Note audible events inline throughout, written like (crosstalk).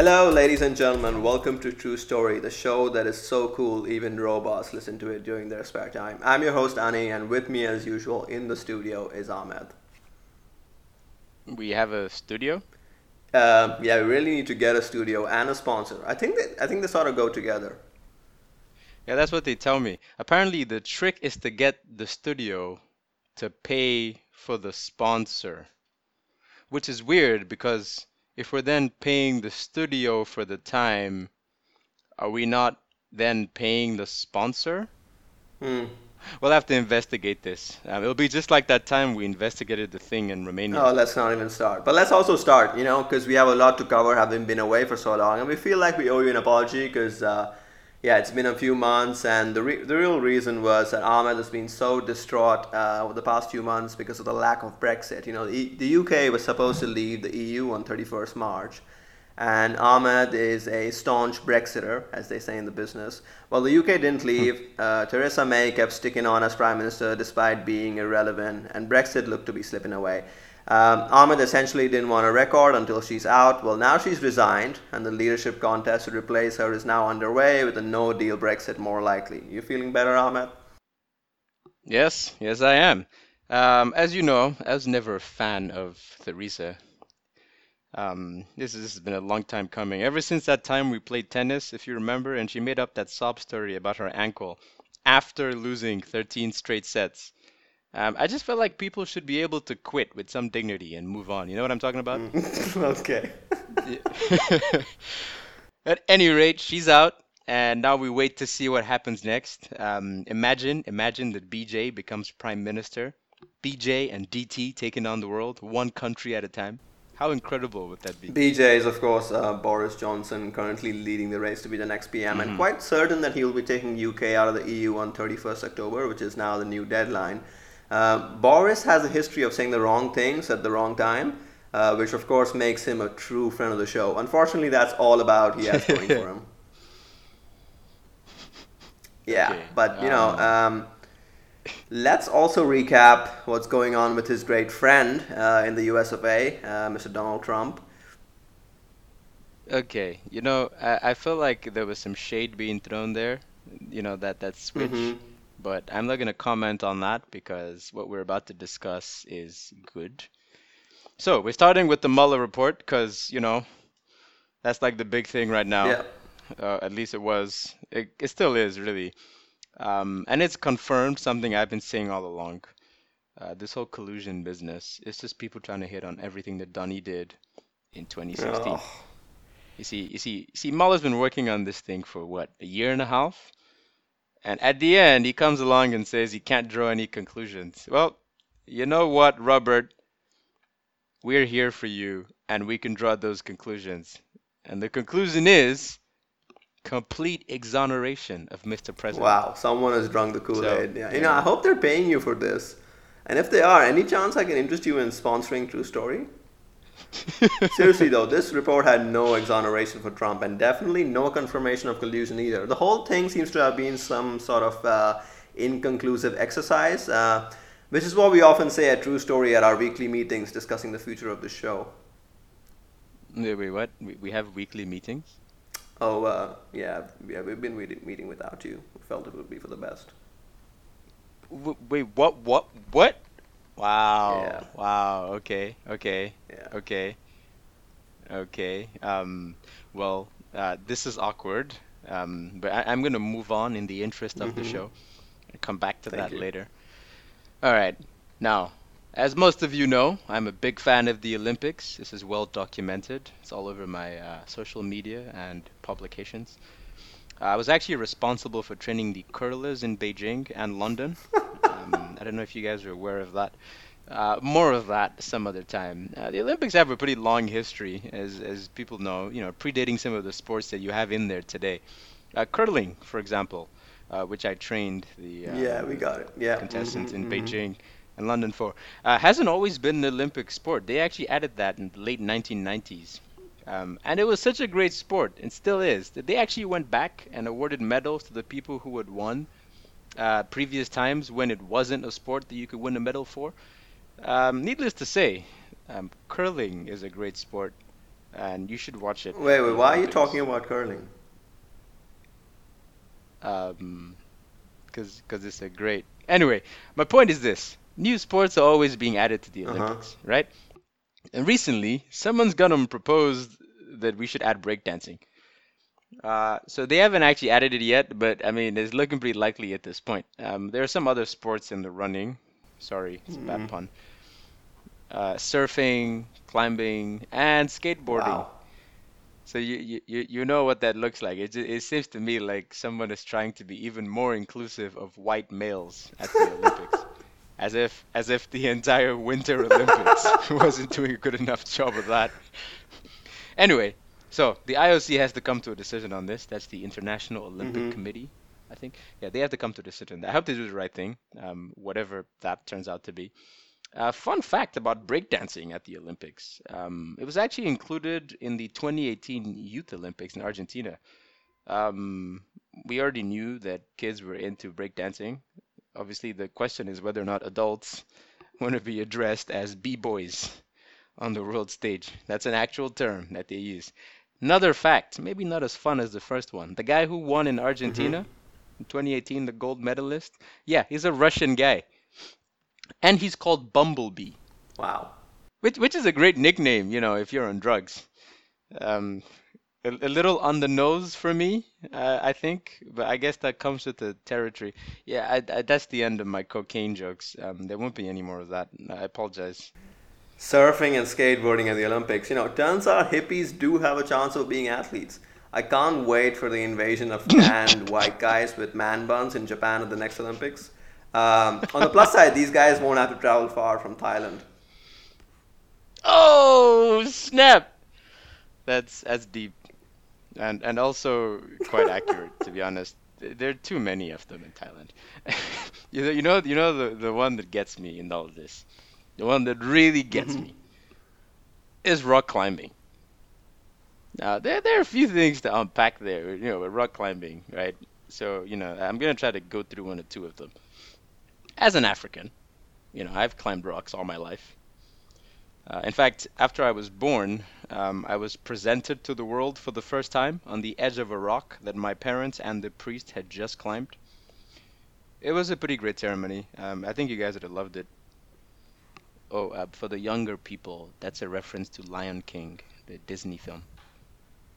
Hello, ladies and gentlemen. Welcome to True Story, the show that is so cool even robots listen to it during their spare time. I'm your host Ani, and with me, as usual, in the studio is Ahmed. We have a studio. Uh, yeah, we really need to get a studio and a sponsor. I think that I think they sort of go together. Yeah, that's what they tell me. Apparently, the trick is to get the studio to pay for the sponsor, which is weird because if we're then paying the studio for the time, are we not then paying the sponsor? Hmm. We'll have to investigate this. Um, it'll be just like that time we investigated the thing in Romania. Oh, let's not even start. But let's also start, you know, because we have a lot to cover, having been away for so long, and we feel like we owe you an apology because, uh, yeah, it's been a few months, and the re- the real reason was that Ahmed has been so distraught uh, over the past few months because of the lack of Brexit. You know, the, the UK was supposed to leave the EU on 31st March. And Ahmed is a staunch Brexiter, as they say in the business. Well, the UK didn't leave. Uh, Theresa May kept sticking on as Prime Minister despite being irrelevant, and Brexit looked to be slipping away. Um, Ahmed essentially didn't want a record until she's out. Well, now she's resigned, and the leadership contest to replace her is now underway with a no deal Brexit more likely. You feeling better, Ahmed? Yes, yes, I am. Um, as you know, I was never a fan of Theresa. Um, this, this has been a long time coming. Ever since that time we played tennis, if you remember, and she made up that sob story about her ankle after losing 13 straight sets. Um, I just felt like people should be able to quit with some dignity and move on. You know what I'm talking about? (laughs) okay. (laughs) At any rate, she's out, and now we wait to see what happens next. Um, imagine, imagine that BJ becomes prime minister. BJ and DT taking on the world, one country at a time. How incredible would that be? BJ is, of course, uh, Boris Johnson, currently leading the race to be the next PM, Mm-hmm. and quite certain that he will be taking UK out of the EU on 31st October, which is now the new deadline. Uh, Boris has a history of saying the wrong things at the wrong time, uh, which of course makes him a true friend of the show. Unfortunately, that's all about he has going for (laughs) him. Yeah, Okay, but you know, um, let's also recap what's going on with his great friend uh, in the US of A, uh, Mr. Donald Trump. Okay, you know, I, I feel like there was some shade being thrown there, you know, that that switch, Mhm. But I'm not gonna comment on that because what we're about to discuss is good. So we're starting with the Mueller report because, you know, that's like the big thing right now. Yeah. Uh, at least it was. It, it still is, really. Um, and it's confirmed something I've been saying all along. Uh, this whole collusion business, it's just people trying to hit on everything that Donnie did in 2016. Oh. You see, you see, you see, Mueller's been working on this thing for what, a year and a half? And at the end, he comes along and says he can't draw any conclusions. Well, you know what, Robert? We're here for you, and we can draw those conclusions. And the conclusion is complete exoneration of Mr. President. Wow, someone has drunk the Kool Aid. So, yeah. You know, I hope they're paying you for this. And if they are, any chance I can interest you in sponsoring True Story? (laughs) Seriously though, this report had no exoneration for Trump and definitely no confirmation of collusion either. The whole thing seems to have been some sort of uh, inconclusive exercise, uh, which is what we often say at True Story at our weekly meetings discussing the future of the show. Wait, wait, what? We, we have weekly meetings? Oh, uh, yeah, yeah, we've been meeting, meeting without you. We felt it would be for the best. W- wait, what, what, what? Wow. Yeah. Wow. Okay. Okay. Yeah. Okay. Okay. Um, well, uh, this is awkward. Um, but I, I'm gonna move on in the interest of the Mhm. show and come back to Thank that you. later. All right. Now, as most of you know, I'm a big fan of the Olympics. This is well documented. It's all over my uh, social media and publications. I was actually responsible for training the curlers in Beijing and London. (laughs) Um, I don't know if you guys are aware of that. Uh, more of that some other time. Uh, the Olympics have a pretty long history, as as people know. You know, predating some of the sports that you have in there today. Uh, curling, for example, uh, which I trained the uh, Yeah, we got it. Yeah. contestants mhm, in mhm. Beijing and London for, uh, hasn't always been an Olympic sport. They actually added that in the late 1990s. Um, and it was such a great sport, and still is, that they actually went back and awarded medals to the people who had won uh, previous times when it wasn't a sport that you could win a medal for. Um, needless to say, um, curling is a great sport. and you should watch it. Wait, wait. Why are you talking about curling? Um, because because it's a great. Anyway, my point is this: new sports are always being added to the Uh-huh. Olympics, right? And recently, someone's gonna propose that we should add breakdancing. Uh, so they haven't actually added it yet, but I mean, it's looking pretty likely at this point. Um, there are some other sports in the running. Sorry, it's a bad Mm. pun. Uh, surfing, climbing, and skateboarding. Wow. So you, you you you know what that looks like. It it seems to me like someone is trying to be even more inclusive of white males at the (laughs) Olympics. As if as if the entire Winter Olympics (laughs) wasn't doing a good enough job of that. Anyway, so the IOC has to come to a decision on this. That's the International Olympic Mhm. Committee, I think. Yeah, they have to come to a decision. I hope they do the right thing, um, whatever that turns out to be. Uh, fun fact about breakdancing at the Olympics. Um, it was actually included in the 2018 Youth Olympics in Argentina. Um, we already knew that kids were into breakdancing. Obviously, the question is whether or not adults (laughs) want to be addressed as b-boys on the world stage. That's an actual term that they use. Another fact, maybe not as fun as the first one. The guy who won in Argentina in 2018, the gold medalist, yeah, he's a Russian guy. And he's called Bumblebee, Wow. which which is a great nickname, you know, if you're on drugs. Um, a, a little on the nose for me, uh, I think, but I guess that comes with the territory. Yeah, I, I, that's the end of my cocaine jokes. Um, there won't be any more of that. I apologize. Surfing and skateboarding at the Olympics. You know, turns out hippies do have a chance of being athletes. I can't wait for the invasion of (laughs) tanned white guys with man buns in Japan at the next Olympics. Um, on the plus side, these guys won't have to travel far from Thailand. Oh snap! That's that's deep, and and also quite accurate to be honest. There are too many of them in Thailand. (laughs) you know, you know, you know the the one that gets me in all of this, the one that really gets Mhm. me, is rock climbing. Now there there are a few things to unpack there. You know, with rock climbing, right? So you know, I'm gonna try to go through one or two of them. As an African, you know, I've climbed rocks all my life. Uh, in fact, after I was born, um, I was presented to the world for the first time on the edge of a rock that my parents and the priest had just climbed. It was a pretty great ceremony. Um, I think you guys would have loved it. Oh, uh, for the younger people, that's a reference to Lion King, the Disney film.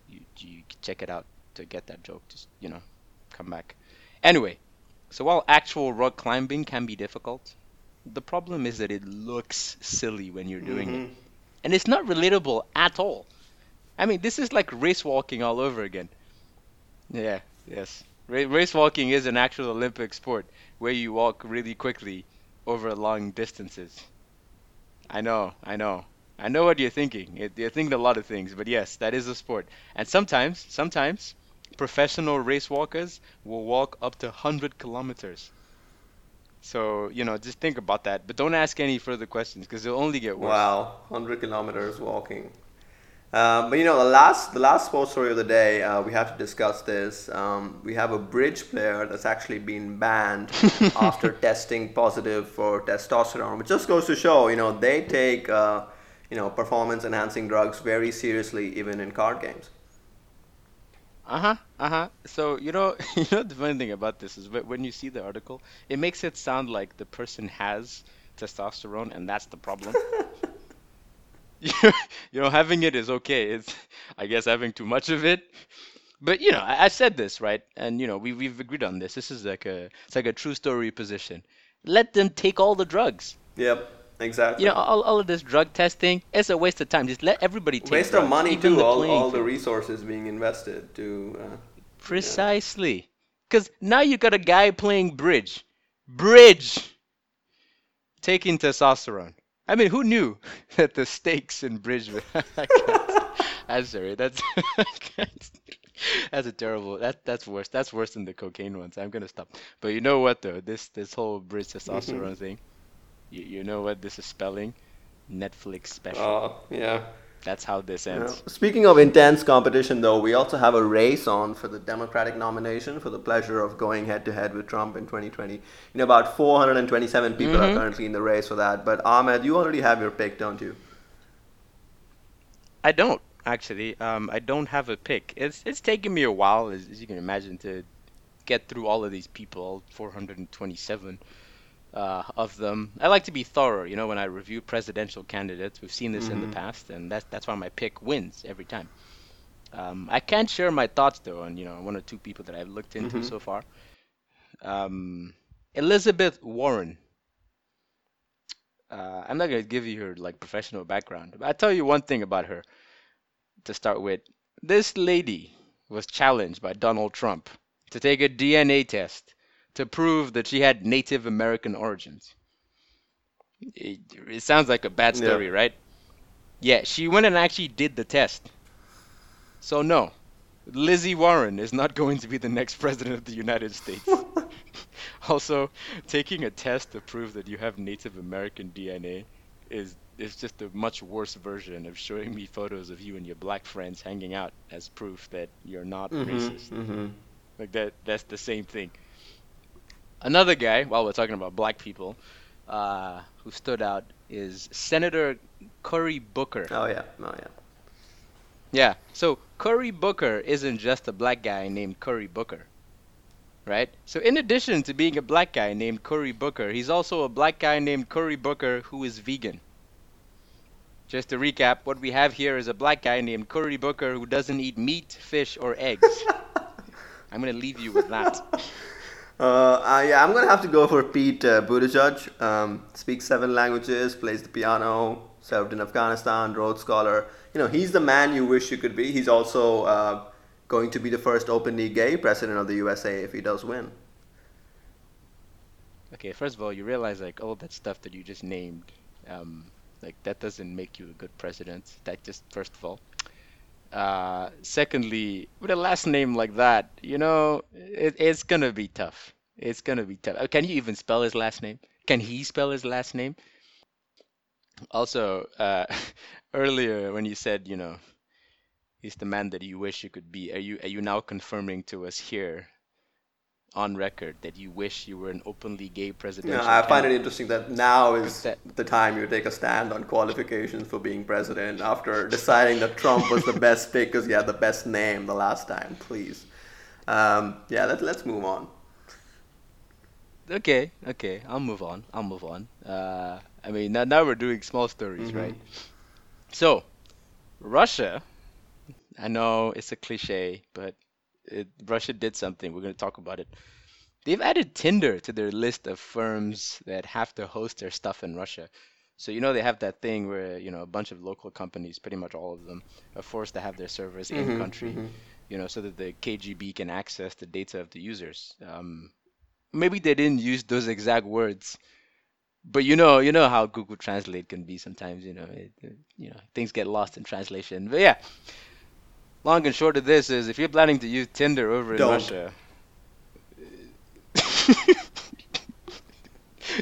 You, you check it out to get that joke. Just, you know, come back. Anyway, so while actual rock climbing can be difficult, the problem is that it looks silly when you're doing it. Mhm. And it's not relatable at all. I mean, this is like race walking all over again. Yeah, yes. Ra- race walking is an actual Olympic sport where you walk really quickly over long distances. I know, I know. I know what you're thinking. You're thinking a lot of things, but yes, that is a sport. And sometimes, sometimes, professional race walkers will walk up to 100 kilometers. So, you know, just think about that. But don't ask any further questions because it'll only get worse. Wow, 100 kilometers walking. Um, but you know, the last the last sports story of the day, uh, we have to discuss this. Um, we have a bridge player that's actually been banned (laughs) after testing positive for testosterone, which just goes to show, you know, they take uh, you know performance enhancing drugs very seriously, even in card games. Uh-huh, uh-huh. So, you know, (laughs) you know the funny thing about this is when you see the article, it makes it sound like the person has testosterone and that's the problem. (laughs) (laughs) You know, having it is okay. It's, I guess, having too much of it. But, you know, I, I said this, right? And, you know, we, we've agreed on this. This is like a, it's like a true story position. Let them take all the drugs. Yep, exactly. You know, all, all of this drug testing, it's a waste of time. Just let everybody take Waste drugs, of money too. All, all the resources being invested to. Uh, Precisely. Because now you got a guy playing bridge. Bridge! Taking testosterone. I mean, who knew (laughs) that the stakes in bridge. (laughs) I'm sorry. That's. (laughs) That's a terrible. That that's worse. That's worse than the cocaine ones. I'm gonna stop. But you know what though? This this whole bridge testosterone thing. You you know what this is spelling? Netflix special. uh, yeah. That's how this Yeah. ends. Speaking of intense competition, though, we also have a race on for the Democratic nomination for the pleasure of going head to head with Trump in 2020. You know, about 427 people are Mhm. currently in the race for that. But Ahmed, you already have your pick, don't you? I don't. actually. Um, I don't have a pick. It's it's taken me a while, as, as you can imagine, to get through all of these people, 427 uh, of them. I like to be thorough, you know, when I review presidential candidates. We've seen this in the hmm past, and that's that's why my pick wins every time. Um, I can't share my thoughts though on you know one or two people that I've looked into hmm so far. Um, Elizabeth Warren. Uh, I'm not gonna give you her like professional background, but I'll tell you one thing about her to start with. This lady was challenged by Donald Trump to take a DNA test to prove that she had Native American origins. It, it sounds like a bad Yeah. story, right? Yeah, she went and actually did the test. So no, Lizzie Warren is not going to be the next (laughs) president of the United States. (laughs) Also, taking a test to prove that you have Native American DNA is is just a much worse version of showing me photos of you and your black friends hanging out as proof that you're not hmm racist. hmm Like that that's the same thing. Another guy, while we're talking about black people, uh, who stood out is Senator Cory Booker. Oh yeah. Oh yeah. Yeah, so Cory Booker isn't just a black guy named Cory Booker, right? So in addition to being a black guy named Cory Booker, he's also a black guy named Cory Booker who is vegan. Just to recap, what we have here is a black guy named Cory Booker who doesn't eat meat, fish, or eggs. (laughs) I'm gonna leave you with that. (laughs) Uh, yeah, I'm gonna have to go for Pete uh, Buttigieg. Um, speaks seven languages, plays the piano, served in Afghanistan, Rhodes Scholar. You know, he's the man you wish you could be. He's also uh, going to be the first openly gay president of the USA if he does win. Okay, first of all, you realize like all that stuff that you just named, um, like that doesn't make you a good president. That just first of all. Uh, secondly, with a last name like that, you know, it, it's gonna be tough. It's gonna be tough. Uh, Can you even spell his last name? Can he spell his last name? Also, uh, (laughs) earlier when you said, you know, he's the man that you wish you could be, are you are you now confirming to us here on record that you wish you were an openly gay presidential I find it interesting that now is the time you take a stand on qualifications for being president after deciding that Trump was the best pick because he had the best name the last time. Please. Um, yeah, let, let's move on. okay, okay, I'll move on. I'll move on. Uh, I mean, now, now we're doing small stories, hmm right? So, Russia, I know it's a cliche, but it, Russia did something. We're going to talk about it. They've added Tinder to their list of firms that have to host their stuff in Russia. So, you know, they have that thing where, you know, a bunch of local companies, pretty much all of them, are forced to have their servers in hmm country, hmm you know, so that the KGB can access the data of the users. Um, maybe they didn't use those exact words, but you know, you know how Google Translate can be sometimes, you know, it- you know, things get lost in translation. But yeah, long and short of this is if you're planning to use Tinder over in Don't. Russia, (laughs)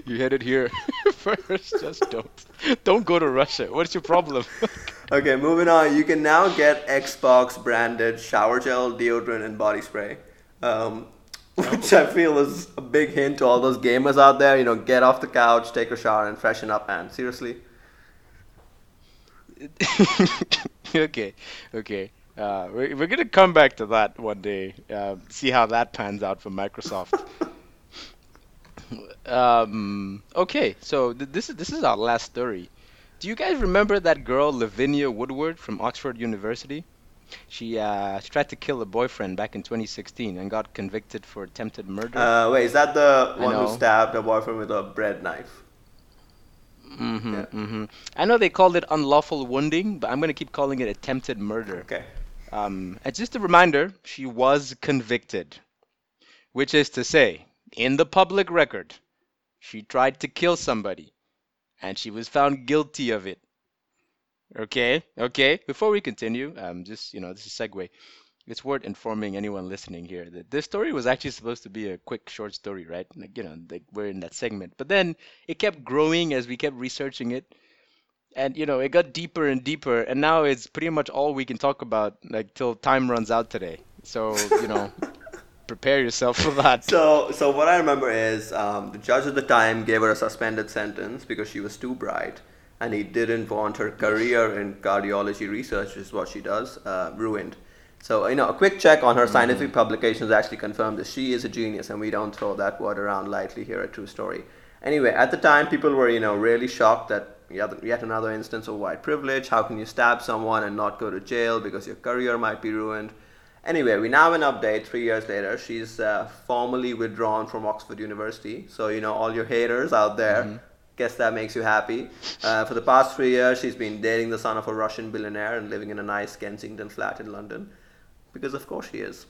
you had it here (laughs) first. Just don't. Don't go to Russia. What's your problem? (laughs) Okay, moving on. You can now get Xbox branded shower gel, deodorant, and body spray. Um, which I feel is a big hint to all those gamers out there. You know, get off the couch, take a shower, and freshen up, man. Seriously. Okay, okay. Uh, we're, we're gonna come back to that one day. Uh, see how that pans out for Microsoft. (laughs) Um, okay, so th this is this is our last story. Do you guys remember that girl Lavinia Woodward from Oxford University? She uh, she tried to kill a boyfriend back in 2016 and got convicted for attempted murder. Uh, wait, is that the one who stabbed a boyfriend with a bread knife? Mm-hmm, Yeah. mm-hmm. I know they called it unlawful wounding, but I'm gonna keep calling it attempted murder. Okay. Um, and just a reminder, she was convicted, which is to say, in the public record, she tried to kill somebody, and she was found guilty of it. Okay, okay. Before we continue, um, just you know, this is a segue. It's worth informing anyone listening here that this story was actually supposed to be a quick, short story, right? Like you know, like we're in that segment, but then it kept growing as we kept researching it and you know it got deeper and deeper and now it's pretty much all we can talk about like till time runs out today so you know (laughs) prepare yourself for that So, so what I remember is um, the judge at the time gave her a suspended sentence because she was too bright. and he didn't want her career in cardiology research, which is what she does, uh, ruined. So, you know, a quick check on her mm-hmm. scientific publications actually confirmed that she is a genius, and we don't throw that word around lightly here at True Story. Anyway, at the time, people were, you know, really shocked that yet another instance of white privilege. How can you stab someone and not go to jail because your career might be ruined? Anyway, we now have an update three years later. She's uh, formally withdrawn from Oxford University. So, you know, all your haters out there, mm-hmm. guess that makes you happy. Uh, for the past three years, she's been dating the son of a Russian billionaire and living in a nice Kensington flat in London. Because, of course, she is.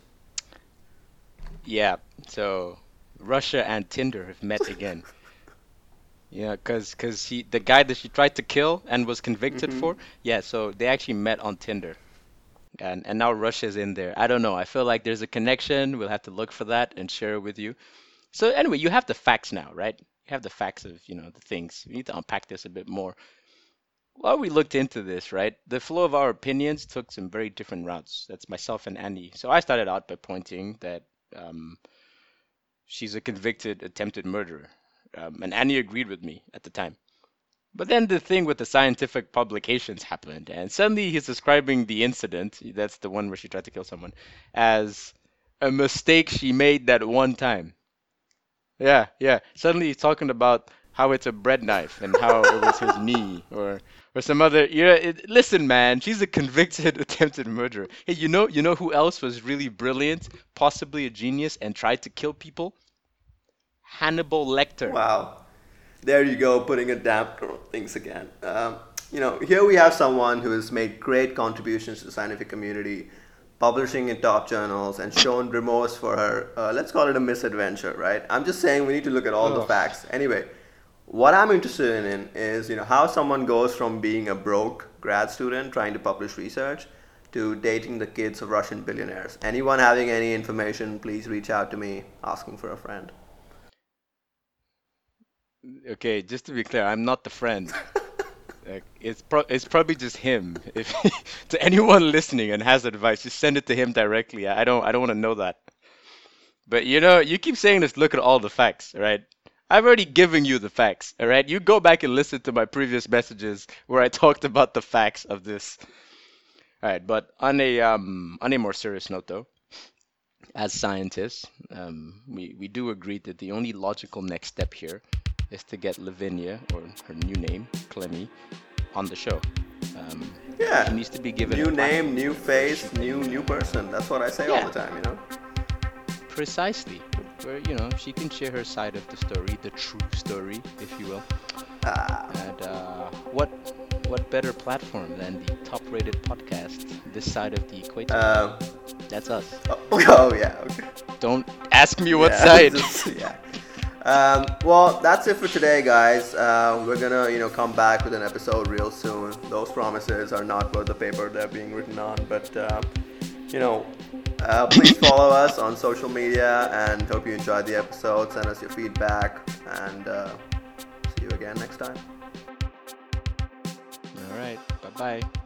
Yeah, so Russia and Tinder have met again. (laughs) Yeah, cause, cause he, the guy that she tried to kill and was convicted mm-hmm. for, yeah. So they actually met on Tinder, and and now Russia's in there. I don't know. I feel like there's a connection. We'll have to look for that and share it with you. So anyway, you have the facts now, right? You have the facts of you know the things. We need to unpack this a bit more. While we looked into this, right, the flow of our opinions took some very different routes. That's myself and Andy. So I started out by pointing that um, she's a convicted attempted murderer, um, and Annie agreed with me at the time. But then the thing with the scientific publications happened, and suddenly he's describing the incident, that's the one where she tried to kill someone, as a mistake she made that one time. Yeah, yeah. Suddenly he's talking about how it's a bread knife and how it was his (laughs) knee or or some other you know it, listen man she's a convicted (laughs) attempted murderer hey you know you know who else was really brilliant possibly a genius and tried to kill people Hannibal Lecter. Wow. There you go, putting a damper on things again. Um, you know, here we have someone who has made great contributions to the scientific community, publishing in top journals, and shown remorse for her, uh, let's call it a misadventure, right? I'm just saying we need to look at all oh. the facts. Anyway, what I'm interested in is, you know, how someone goes from being a broke grad student trying to publish research to dating the kids of Russian billionaires. Anyone having any information, please reach out to me asking for a friend. Okay, just to be clear, I'm not the friend. like, it's pro- it's probably just him. (laughs) If to anyone listening and has advice, just send it to him directly. I don't I don't want to know that. But you know, you keep saying this. Look at all the facts, right? I've already given you the facts, all right? You go back and listen to my previous messages where I talked about the facts of this. All right, but on a um on a more serious note, though, as scientists, um, we we do agree that the only logical next step here is to get Lavinia, or her new name, Clemmy, on the show. Um, yeah. She needs to be given new name, new face, new new person. That's what I say yeah. all the time, you know. Precisely. Where you know she can share her side of the story, the true story, if you will. Ah. And uh, what what better platform than the top-rated podcast this side of the equator? Uh, That's us. Oh, (laughs) oh yeah. Okay. Don't ask me what yeah, side. Just, (laughs) yeah. Um, well, that's it for today, guys. Uh, we're gonna, you know, come back with an episode real soon. Those promises are not worth the paper they're being written on, but uh, you know, uh, please (coughs) follow us on social media and hope you enjoyed the episode. Send us your feedback and uh, see you again next time. All right. Bye bye.